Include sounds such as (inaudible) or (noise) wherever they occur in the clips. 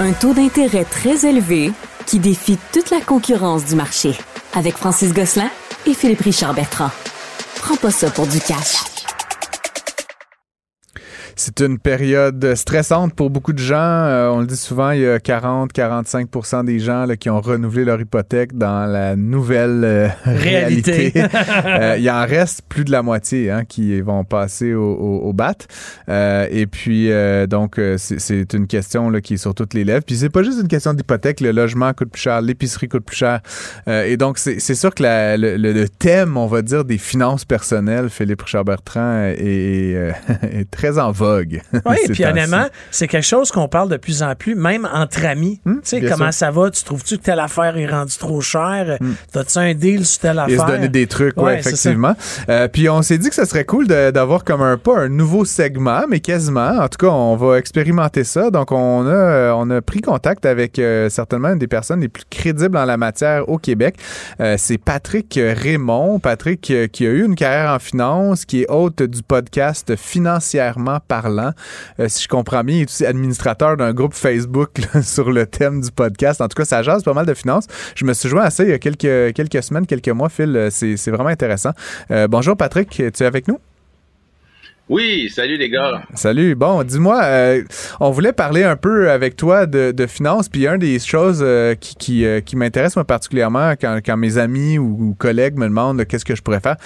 Un taux d'intérêt très élevé qui défie toute la concurrence du marché. Avec Francis Gosselin et Philippe Richard Bertrand. Prends pas ça pour du cash. C'est une période stressante pour beaucoup de gens. Euh, on le dit souvent, il y a 40-45% des gens là, qui ont renouvelé leur hypothèque dans la nouvelle euh, réalité. (laughs) Euh, il en reste plus de la moitié hein, qui vont passer au, au, BAT. et puis, donc, c'est une question là, qui est sur toutes les lèvres. Puis, c'est pas juste une question d'hypothèque. Le logement coûte plus cher, l'épicerie coûte plus cher. et donc, c'est sûr que la, le, thème, on va dire, des finances personnelles, Philippe Richard-Bertrand, est, (laughs) est, très en vogue (laughs) Oui, puis honnêtement, c'est quelque chose qu'on parle de plus en plus, même entre amis. Hmm, tu sais, comment ça va? Tu trouves-tu que telle affaire est rendue trop chère? Hmm. T'as-tu un deal sur telle affaire? Et se donner des trucs, oui, effectivement. Euh, puis on s'est dit que ce serait cool d'avoir comme un, pas un nouveau segment, mais quasiment. En tout cas, on va expérimenter ça. Donc, on a, on a pris contact avec euh, certainement une des personnes les plus crédibles en la matière au Québec. Euh, c'est Patrick Raymond. Patrick qui a eu une carrière en finance, qui est hôte du podcast Financièrement parlant. Euh, si je comprends bien, il est aussi administrateur d'un groupe Facebook (laughs) sur le thème du podcast. En tout cas, ça jase pas mal de finances. Je me suis joint à ça il y a quelques, quelques semaines, quelques mois, Phil. Euh, c'est vraiment intéressant. Euh, bonjour Patrick, tu es avec nous? Oui, salut les gars. Salut. Bon, dis-moi, euh, on voulait parler un peu avec toi de, de finances, puis une des choses euh, qui, qui, euh, qui m'intéresse moi particulièrement quand, quand mes amis ou, collègues me demandent qu'est-ce que je pourrais faire,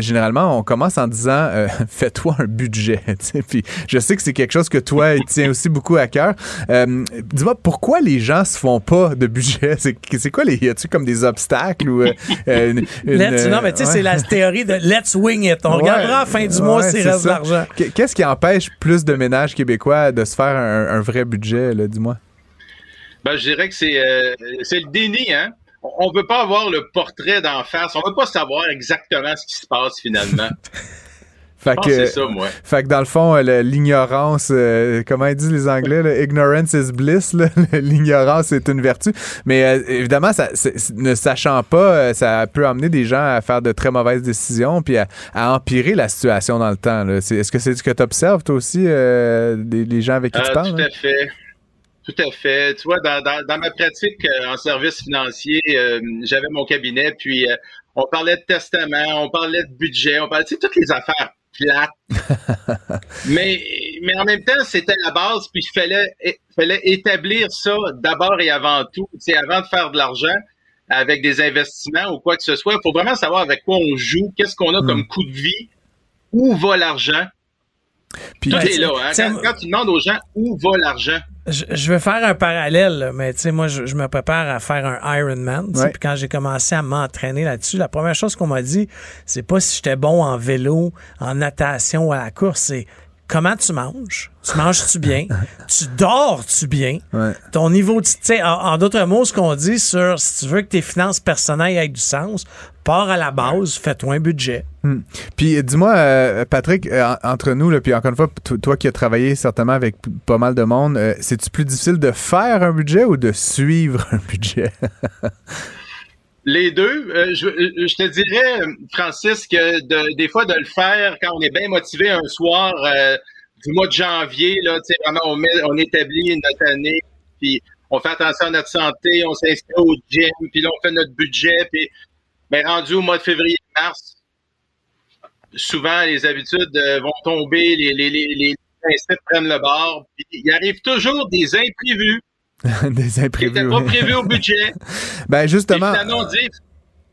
généralement on commence en disant (laughs) fais-toi un budget. (laughs) Puis je sais que c'est quelque chose que toi tient aussi beaucoup à cœur. dis-moi pourquoi les gens se font pas de budget? (laughs) C'est quoi les y a-tu comme des obstacles ou une, non mais tu sais c'est la théorie de let's wing it. On regardera à la fin du mois si reste Qu'est-ce qui empêche plus de ménages québécois de se faire un, vrai budget, dis-moi? Ben, je dirais que c'est euh, le déni, hein? On veut pas avoir le portrait d'en face. On veut pas savoir exactement ce qui se passe finalement. (laughs) Fait que, ça, moi. Fait que dans le fond, l'ignorance, euh, comment ils disent les Anglais, ignorance is bliss, (laughs) l'ignorance est une vertu. Mais euh, évidemment, ça, ne sachant pas, euh, ça peut amener des gens à faire de très mauvaises décisions puis à, empirer la situation dans le temps. Est-ce que c'est ce que tu observes, toi aussi, des, les gens avec qui tu parles? Tout à fait. Tout à fait. Tu vois, dans, dans, ma pratique en service financier, j'avais mon cabinet, puis on parlait de testament, on parlait de budget, on parlait de toutes les affaires plate. mais, mais en même temps, c'était la base, puis il fallait, fallait établir ça d'abord et avant tout. C'est avant de faire de l'argent avec des investissements ou quoi que ce soit. Il faut vraiment savoir avec quoi on joue, qu'est-ce qu'on a comme hmm. coût de vie, où va l'argent. Puis, Tout est là. Hein? Quand, tu demandes aux gens où va l'argent, je, vais faire un parallèle, mais tu sais, moi, je, me prépare à faire un Ironman. Puis quand j'ai commencé à m'entraîner là-dessus, la première chose qu'on m'a dit, c'est pas si j'étais bon en vélo, en natation ou à la course, c'est comment tu manges? Tu manges-tu bien? (laughs) tu dors-tu bien? Ton niveau de. En, en d'autres mots, ce qu'on dit sur si tu veux que tes finances personnelles aient du sens, pars à la base, fais-toi un budget. Hmm. Puis dis-moi, euh, Patrick, euh, entre nous, là, puis encore une fois, toi qui as travaillé certainement avec pas mal de monde, euh, c'est-tu plus difficile de faire un budget ou de suivre (laughs) un budget? Les deux. Je, te dirais, Francis, que des fois de le faire quand on est bien motivé un soir du mois de janvier, là, vraiment, on, met, on établit notre année, puis on fait attention à notre santé, on s'inscrit au gym, puis là, on fait notre budget, puis ben, rendu au mois de février-mars, souvent les habitudes euh, vont tomber, les, les, les, les principes prennent le bord, puis il arrive toujours des imprévus. (laughs) des imprévus. Qui n'étaient pas prévus au budget. ben justement. On,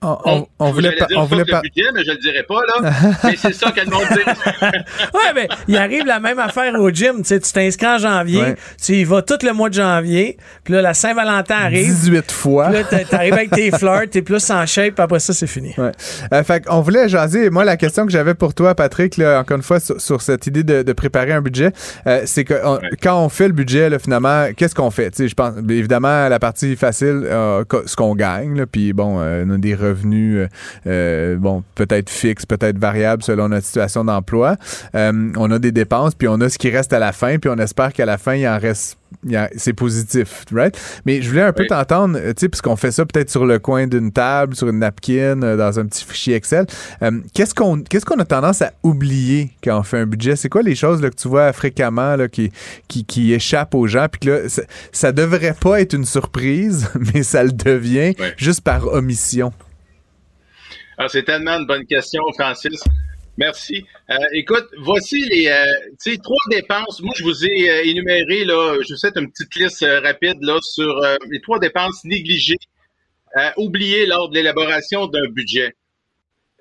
on, voulait pas. On voulait pas. Budget, mais je le dirais pas, là. (laughs) mais c'est ça que le monde dit. (laughs) ouais, mais il arrive la même affaire au gym. Tu sais, tu t'inscris en janvier, tu y vas tout le mois de janvier, puis là, la Saint-Valentin arrive. 18 fois. Puis là, t'arrives avec tes fleurs, t'es plus en shape, puis après ça, c'est fini. Ouais. Euh, fait qu'on voulait jaser. Moi, la question que j'avais pour toi, Patrick, là, encore une fois, sur, cette idée de, de, préparer un budget, euh, c'est que quand on fait le budget, là, finalement, qu'est-ce qu'on fait? Tu sais, je pense, évidemment, la partie facile, euh, ce qu'on gagne, puis bon, on a des revenus, euh, euh, bon, peut-être fixes, peut-être variables selon notre situation d'emploi. Euh, on a des dépenses, puis on a ce qui reste à la fin, puis on espère qu'à la fin, il en reste c'est positif, right? Mais je voulais un peu t'entendre, tu sais, puisqu'on fait ça peut-être sur le coin d'une table, sur une napkin, dans un petit fichier Excel. qu'est-ce qu'on qu'est-ce qu'on a tendance à oublier quand on fait un budget? C'est quoi les choses là, que tu vois fréquemment là, qui, qui, qui échappent aux gens? Puis que là, ça, ça devrait pas être une surprise, (laughs) mais ça le devient juste par omission? Ah, c'est tellement une bonne question, Francis. Merci. Euh, écoute, voici les euh, trois dépenses. Moi, je vous ai euh, énuméré, là, je vous fais une petite liste rapide là, sur les trois dépenses négligées, oubliées lors de l'élaboration d'un budget.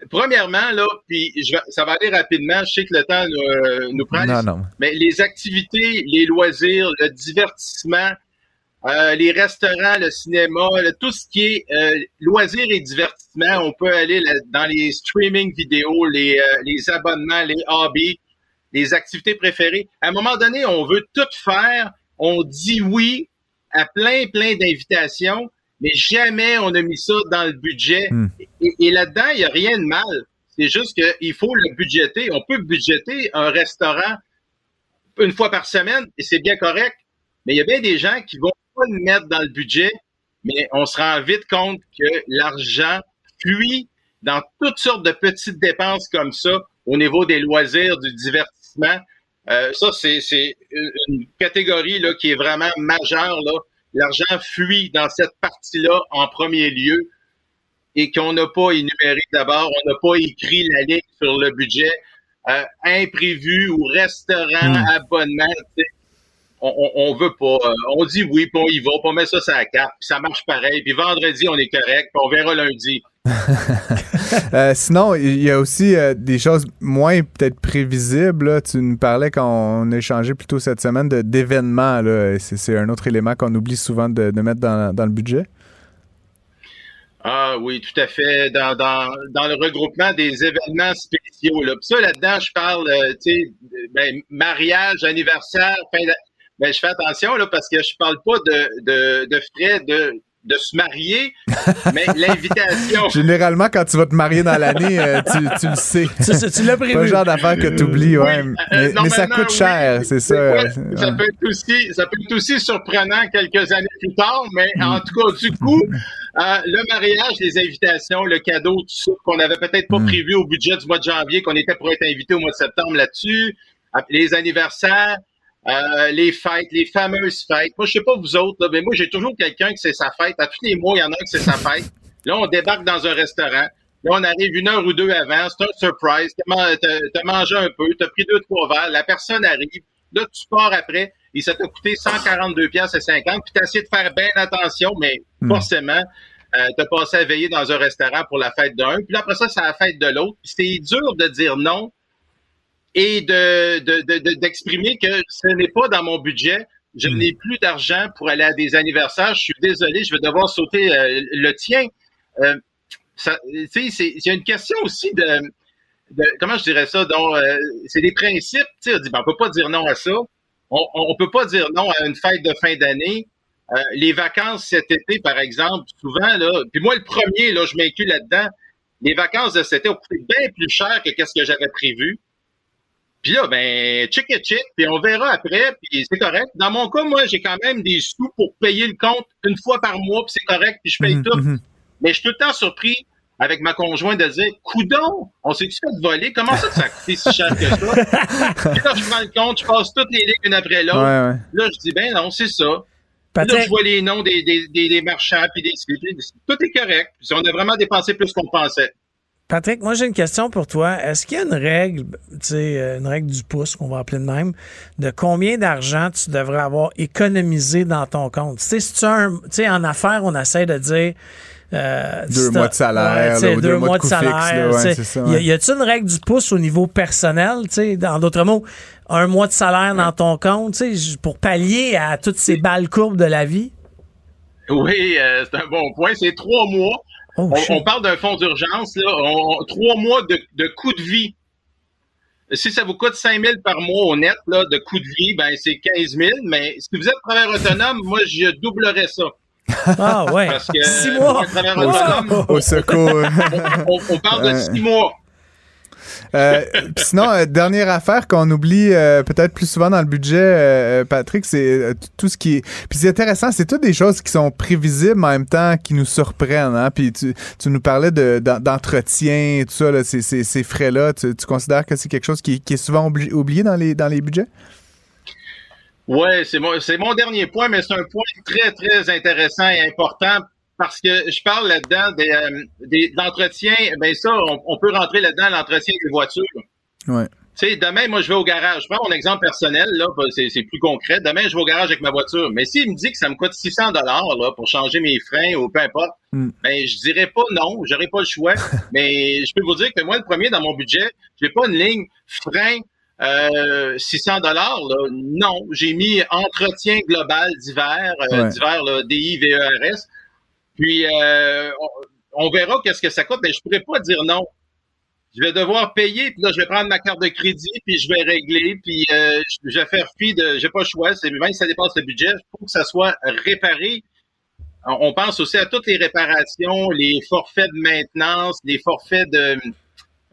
Premièrement, là, puis je ça va aller rapidement, je sais que le temps nous, prend. Non, non. Mais les activités, les loisirs, le divertissement, euh, les restaurants, le cinéma, tout ce qui est euh, loisirs et divertissement, on peut aller dans les streaming vidéo, les, euh, les abonnements, les hobbies, les activités préférées. À un moment donné, on veut tout faire, on dit oui à plein, plein d'invitations, mais jamais on a mis ça dans le budget. Hmm. Et, là-dedans, il n'y a rien de mal. C'est juste qu'il faut le budgéter. On peut budgéter un restaurant une fois par semaine et c'est bien correct. Mais il y a bien des gens qui vont le mettre dans le budget, mais on se rend vite compte que l'argent fuit dans toutes sortes de petites dépenses comme ça au niveau des loisirs, du divertissement. Euh, ça, c'est une catégorie là, qui est vraiment majeure. L'argent fuit dans cette partie-là en premier lieu et qu'on n'a pas énuméré d'abord, on n'a pas écrit la ligne sur le budget. Euh, imprévu ou restaurant, hmm. abonnement on, on, veut pas. Euh, on dit oui, puis on y va, puis on met ça sur la carte, puis ça marche pareil. Puis vendredi, on est correct, puis on verra lundi. (laughs) Euh, sinon, il y a aussi euh, des choses moins peut-être prévisibles. Tu nous parlais quand on a échangé plutôt cette semaine d'événements. C'est un autre élément qu'on oublie souvent de, mettre dans, le budget. Ah oui, tout à fait. Dans, le regroupement des événements spéciaux. Là. Puis ça, là-dedans, je parle, tu sais, ben, mariage, anniversaire, fin ben, je fais attention là, parce que je parle pas de, de, de frais de, de se marier, (laughs) mais l'invitation. Généralement, quand tu vas te marier dans l'année, euh, tu, tu, le sais. (laughs) Tu, tu l'as prévu. Pas le genre d'affaire que tu oublies, ouais. Euh, mais, ça coûte cher, c'est ça. ça, peut être aussi, ça peut être aussi surprenant quelques années plus tard, mais mm. en tout cas, du coup, euh, le mariage, les invitations, le cadeau, tout ça, qu'on n'avait peut-être pas mm. prévu au budget du mois de janvier, qu'on était pour être invité au mois de septembre là-dessus, les anniversaires, euh, les fêtes, les fameuses fêtes. Moi, je sais pas vous autres, mais moi, j'ai toujours quelqu'un qui c'est sa fête. À tous les mois, il y en a un qui c'est sa fête. Là, on débarque dans un restaurant. Là, on arrive une heure ou deux avant. C'est un surprise. T'as as mangé un peu, t'as pris deux, trois verres. La personne arrive. Là, tu pars après. Et ça t'a coûté 142 pièces et 50. Puis t'as essayé de faire bien attention, mais hmm. forcément, euh, t'as passé à veiller dans un restaurant pour la fête d'un. Puis après ça, c'est la fête de l'autre. Puis c'est dur de dire non et de, d'exprimer que ce n'est pas dans mon budget. Je hmm. n'ai plus d'argent pour aller à des anniversaires. Je suis désolé, je vais devoir sauter euh, le tien. Euh, c'est une question aussi de, comment je dirais ça? Donc, euh, c'est des principes. On dit, ben, on peut pas dire non à ça. On, on peut pas dire non à une fête de fin d'année. Euh, les vacances cet été, par exemple, souvent là. Puis moi, le premier, là, je m'inclus là-dedans. Les vacances de cet été ont coûté bien plus cher que ce que j'avais prévu. Puis là, ben, check it, check, puis on verra après, puis c'est correct. Dans mon cas, moi, j'ai quand même des sous pour payer le compte une fois par mois, puis c'est correct, puis je paye mhm, tout. Mhm. Mais je suis tout le temps surpris avec ma conjointe de dire Coudon, on s'est-tu fait voler? Comment ça que ça a coûté si cher que ça? (laughs) puis là, je prends le compte, je passe toutes les lignes une après l'autre. Là, je dis ben non, c'est ça. Là, je vois les noms des, des, des, marchands puis des tout est correct. Puis on a vraiment dépensé plus qu'on pensait. Patrick, moi j'ai une question pour toi. Est-ce qu'il y a une règle, tu sais, euh, une règle du pouce, qu'on va appeler de même, de combien d'argent tu devrais avoir économisé dans ton compte? Tu sais, si tu sais, en affaires, on essaie de dire. Euh, deux mois de salaire, deux, mois, de, salaire. y a-t-il une règle du pouce au niveau personnel, tu sais, en d'autres mots, un mois de salaire dans ton compte, tu sais, pour pallier à toutes ces balles courbes de la vie? Oui, euh, c'est un bon point. C'est trois mois. Oh, on, parle d'un fonds d'urgence, là, trois mois de, de coût de vie. Si ça vous coûte 5 000 par mois au net là, de coût de vie, ben c'est 15 000. Mais si vous êtes travailleur autonome, moi, je doublerais ça. Ah ouais. Parce que six mois. Au, secours. on, parle de six mois. Euh, sinon, euh, dernière affaire qu'on oublie euh, peut-être plus souvent dans le budget, Patrick, c'est tout ce qui est. Puis c'est intéressant, c'est toutes des choses qui sont prévisibles en même temps qui nous surprennent. Hein? Puis tu, nous parlais d'entretien, tout ça, ces, frais-là. Tu, considères que c'est quelque chose qui, est souvent oublié dans les, dans les budgets? Oui, c'est mon, mon dernier point, mais c'est un point très, très intéressant et important parce que je parle là-dedans des, euh, des. Ben ça, on, peut rentrer là-dedans l'entretien des voitures. Ouais. Tu sais, demain, moi, je vais au garage. Je prends mon exemple personnel, là, c'est, plus concret. Demain, je vais au garage avec ma voiture. Mais s'il me dit que ça me coûte 600 dollars là pour changer mes freins ou peu importe, mm. ben je dirais pas non, j'aurais pas le choix. (laughs) mais je peux vous dire que moi, le premier dans mon budget, j'ai pas une ligne frein euh, 600 dollars, non. J'ai mis entretien global d'hiver, euh, d'hiver, là, D-I-V-E-R-S. Puis, euh, on, verra qu'est-ce que ça coûte, mais je pourrais pas dire non. Je vais devoir payer, puis là, je vais prendre ma carte de crédit, puis je vais régler, puis euh, je vais faire fi de... J'ai pas le choix, c'est même si ça dépasse le budget, pour que ça soit réparé. On pense aussi à toutes les réparations, les forfaits de maintenance, les forfaits de...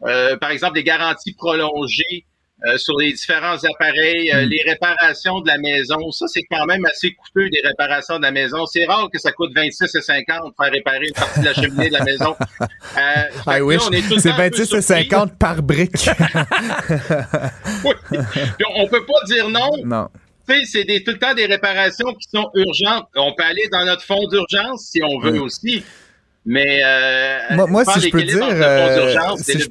Euh, par exemple, les garanties prolongées. Euh, sur les différents appareils, euh, hmm. les réparations de la maison. Ça, c'est quand même assez coûteux, des réparations de la maison. C'est rare que ça coûte 26 et 50 faire réparer une partie de la cheminée de la maison. Euh, (laughs) wish. C'est 26 et 50 par brique. (laughs) oui. on peut pas dire non. Non. C'est tout le temps des réparations qui sont urgentes. On peut aller dans notre fonds d'urgence si on veut aussi. Mais euh, moi, si je peux dire, euh, si, je,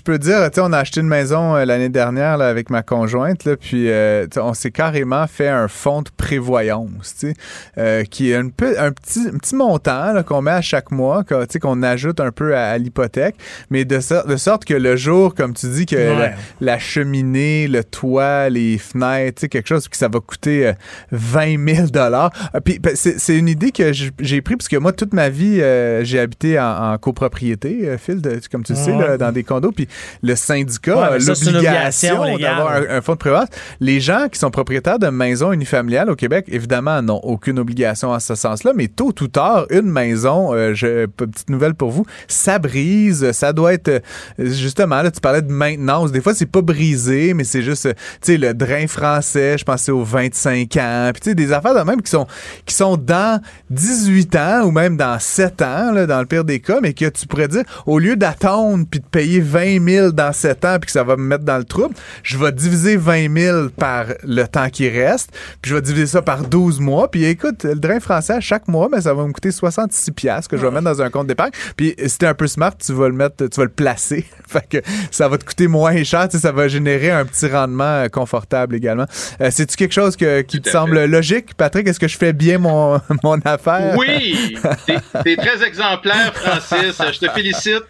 peux dire, tu sais, on a acheté une maison euh, l'année dernière là, avec ma conjointe, là, puis on s'est carrément fait un fonds de prévoyance, tu sais, qui est un, peu, un petit, un petit montant qu'on met à chaque mois, tu sais, qu'on ajoute un peu à, l'hypothèque, mais de, de sorte que le jour, comme tu dis, que la, cheminée, le toit, les fenêtres, tu sais, quelque chose qui ça va coûter 20 000 dollars. Puis ben, c'est une idée que j'ai pris parce que moi toute ma vie j'ai habité en, copropriété, euh, Phil, comme tu le sais, dans des condos. Puis le syndicat a l'obligation d'avoir un, fonds de prévoyance. Les gens qui sont propriétaires de maisons unifamiliales au Québec, évidemment, n'ont aucune obligation en ce sens-là. Mais tôt ou tard, une maison, euh, je, petite nouvelle pour vous, ça brise. Ça doit être, euh, justement, là, tu parlais de maintenance. Des fois, c'est pas brisé, mais c'est juste, tu sais, le drain français, je pensais aux 25 ans. Puis, tu sais, des affaires de même qui sont, qui sont dans 18 ans ou même dans 7 ans, là, dans le pire des cas, mais que tu pourrais dire, au lieu d'attendre puis de payer 20 000 dans 7 ans puis que ça va me mettre dans le trouble, je vais diviser 20 000 par le temps qui reste, puis je vais diviser ça par 12 mois, puis écoute, le drain français, à chaque mois, ben, ça va me coûter 66 pièces que je vais mettre dans un compte d'épargne, puis si t'es un peu smart, tu vas le mettre, tu vas le placer, (laughs) fait que ça va te coûter moins cher, tu sais, ça va générer un petit rendement euh, confortable également. Euh, C'est-tu quelque chose que, qui te semble logique, Patrick? Est-ce que je fais bien mon, (laughs) mon affaire? Oui, (laughs) t'es très exemplaire Francis. Je te félicite.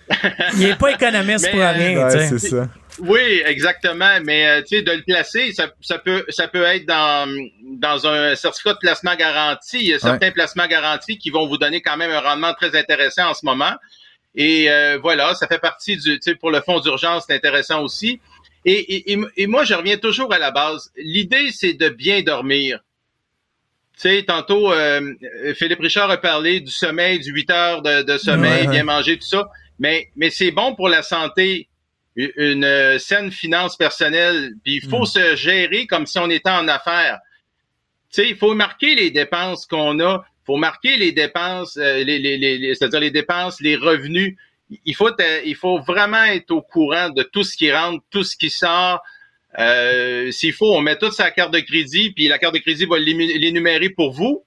Il n'est pas économiste pour rien. c'est ça. Oui, exactement. Mais euh, tu sais, de le placer, ça, peut, ça peut être dans, dans un certificat de placement garanti. Il y a certains placements garantis qui vont vous donner quand même un rendement très intéressant en ce moment. Et euh, voilà, ça fait partie du, tu sais, pour le fonds d'urgence, c'est intéressant aussi. Et, et, et, moi, je reviens toujours à la base. L'idée, c'est de bien dormir. Sais, tantôt, euh, Philippe Richard a parlé du sommeil, du 8 heures de, sommeil, bien manger, tout ça. Mais, mais c'est bon pour la santé, une, euh, saine finance personnelle. Puis il faut mm. se gérer comme si on était en affaires. Tu sais, il faut marquer les dépenses qu'on a. Il faut marquer les dépenses, euh, les, les, les, c'est-à-dire les dépenses, les revenus. Il faut, il faut vraiment être au courant de tout ce qui rentre, tout ce qui sort. Euh, s'il faut, on met toute sa carte de crédit, puis la carte de crédit va l'énumérer pour vous.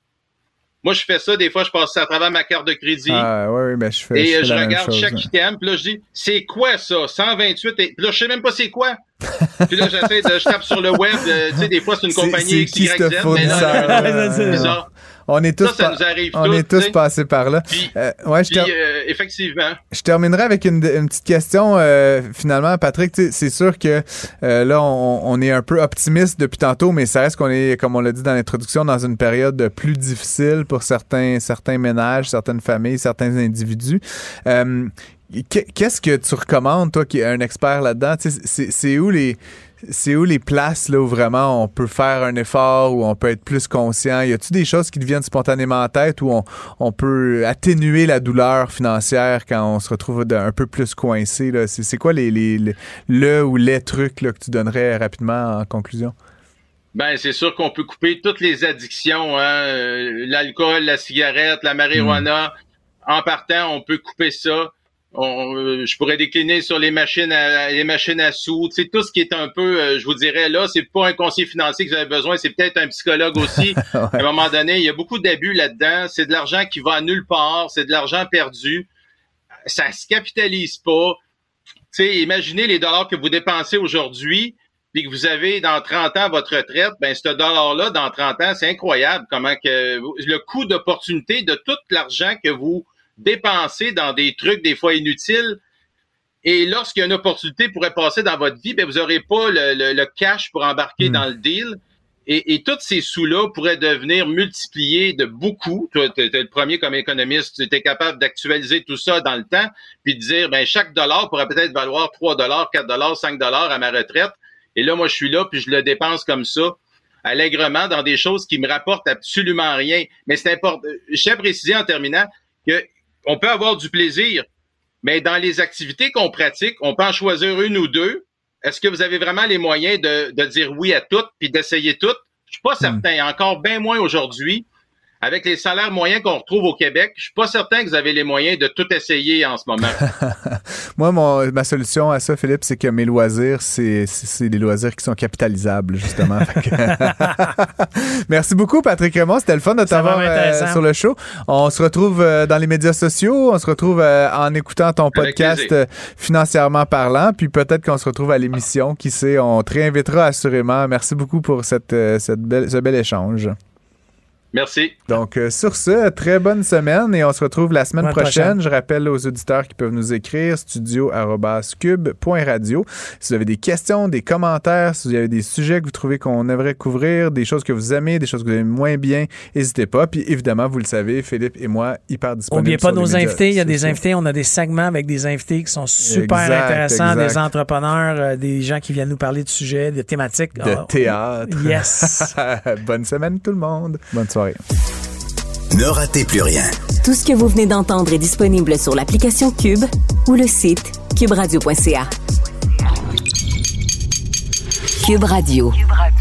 Moi, je fais ça, des fois, je passe à travers ma carte de crédit. Ah, oui, oui, ben, je fais, Et je, regarde chaque item, puis là, je dis, c'est quoi ça? 128, et puis là, je sais même pas c'est quoi. (laughs) puis là, j'essaie de, je tape sur le web, euh, tu sais, des fois, c'est une compagnie XYZ, mais là, ça. On est tous, on est tous passés par là. Euh, ouais, je euh, effectivement. Je terminerai avec une, petite question euh, finalement, Patrick. C'est sûr que là, on, est un peu optimiste depuis tantôt, mais ça reste qu'on est, comme on l'a dit dans l'introduction, dans une période plus difficile pour certains, certains ménages, certaines familles, certains individus. Qu'est-ce que tu recommandes, toi qui es un expert là-dedans? C'est où les c'est où les places là, où vraiment on peut faire un effort, où on peut être plus conscient? Y a-t-il des choses qui deviennent spontanément en tête où on, peut atténuer la douleur financière quand on se retrouve un peu plus coincé? C'est, quoi les, les, le ou les trucs que tu donnerais rapidement en conclusion? Ben, c'est sûr qu'on peut couper toutes les addictions, hein? Euh, l'alcool, la cigarette, la marijuana. En partant, on peut couper ça. Euh, je pourrais décliner sur les machines à les machines à sous, tu sais, tout ce qui est un peu, euh, je vous dirais là, c'est pas un conseiller financier que vous avez besoin, c'est peut-être un psychologue aussi. (laughs) À un moment donné, il y a beaucoup d'abus là-dedans. C'est de l'argent qui va à nulle part, c'est de l'argent perdu. Ça se capitalise pas. Tu sais, imaginez les dollars que vous dépensez aujourd'hui, puis que vous avez dans 30 ans votre retraite, ben ce dollar-là, dans 30 ans, c'est incroyable comment que le coût d'opportunité de tout l'argent que vous dépenser dans des trucs des fois inutiles. Et lorsqu'il y a une opportunité pourrait passer dans votre vie, ben vous n'aurez pas le, cash pour embarquer hmm. dans le deal. Et, et tous ces sous-là pourraient devenir multipliés de beaucoup. Toi, tu es, le premier comme économiste, tu étais capable d'actualiser tout ça dans le temps, puis de dire, ben chaque dollar pourrait peut-être valoir 3 dollars, 4 dollars, 5 dollars à ma retraite. Et là, moi, je suis là, puis je le dépense comme ça, allègrement, dans des choses qui me rapportent absolument rien. Mais c'est important. Je tiens à préciser en terminant que on peut avoir du plaisir, mais dans les activités qu'on pratique, on peut en choisir une ou deux. Est-ce que vous avez vraiment les moyens de, de dire oui à toutes puis d'essayer toutes? Je suis pas hmm. certain. Encore bien moins aujourd'hui avec les salaires moyens qu'on retrouve au Québec, je suis pas certain que vous avez les moyens de tout essayer en ce moment. (laughs) Moi, mon, ma solution à ça, Philippe, c'est que mes loisirs, c'est, des loisirs qui sont capitalisables, justement. (laughs) Merci beaucoup, Patrick Raymond. C'était le fun de t'avoir euh, sur le show. On se retrouve euh, dans les médias sociaux. On se retrouve euh, en écoutant ton podcast Financièrement parlant. Puis peut-être qu'on se retrouve à l'émission. Qui sait, on te réinvitera assurément. Merci beaucoup pour cette, cette belle, ce bel échange. Merci. Donc, euh, sur ce, très bonne semaine et on se retrouve la semaine prochaine. Je rappelle aux auditeurs qui peuvent nous écrire studio.cube.radio. Si vous avez des questions, des commentaires, si vous avez des sujets que vous trouvez qu'on devrait couvrir, des choses que vous aimez, des choses que vous aimez moins bien, n'hésitez pas. Puis évidemment, vous le savez, Philippe et moi, hyper disponibles. N'oubliez pas nos invités. Il y a des invités. On a des segments avec des invités qui sont super intéressants, des entrepreneurs, euh, des gens qui viennent nous parler de sujets, de thématiques. De ah, théâtre. Yes. (laughs) Bonne semaine tout le monde. Bonne soirée. Ne ratez plus rien. Tout ce que vous venez d'entendre est disponible sur l'application Cube ou le site cuberadio.ca. Cube Radio. Cube Radio.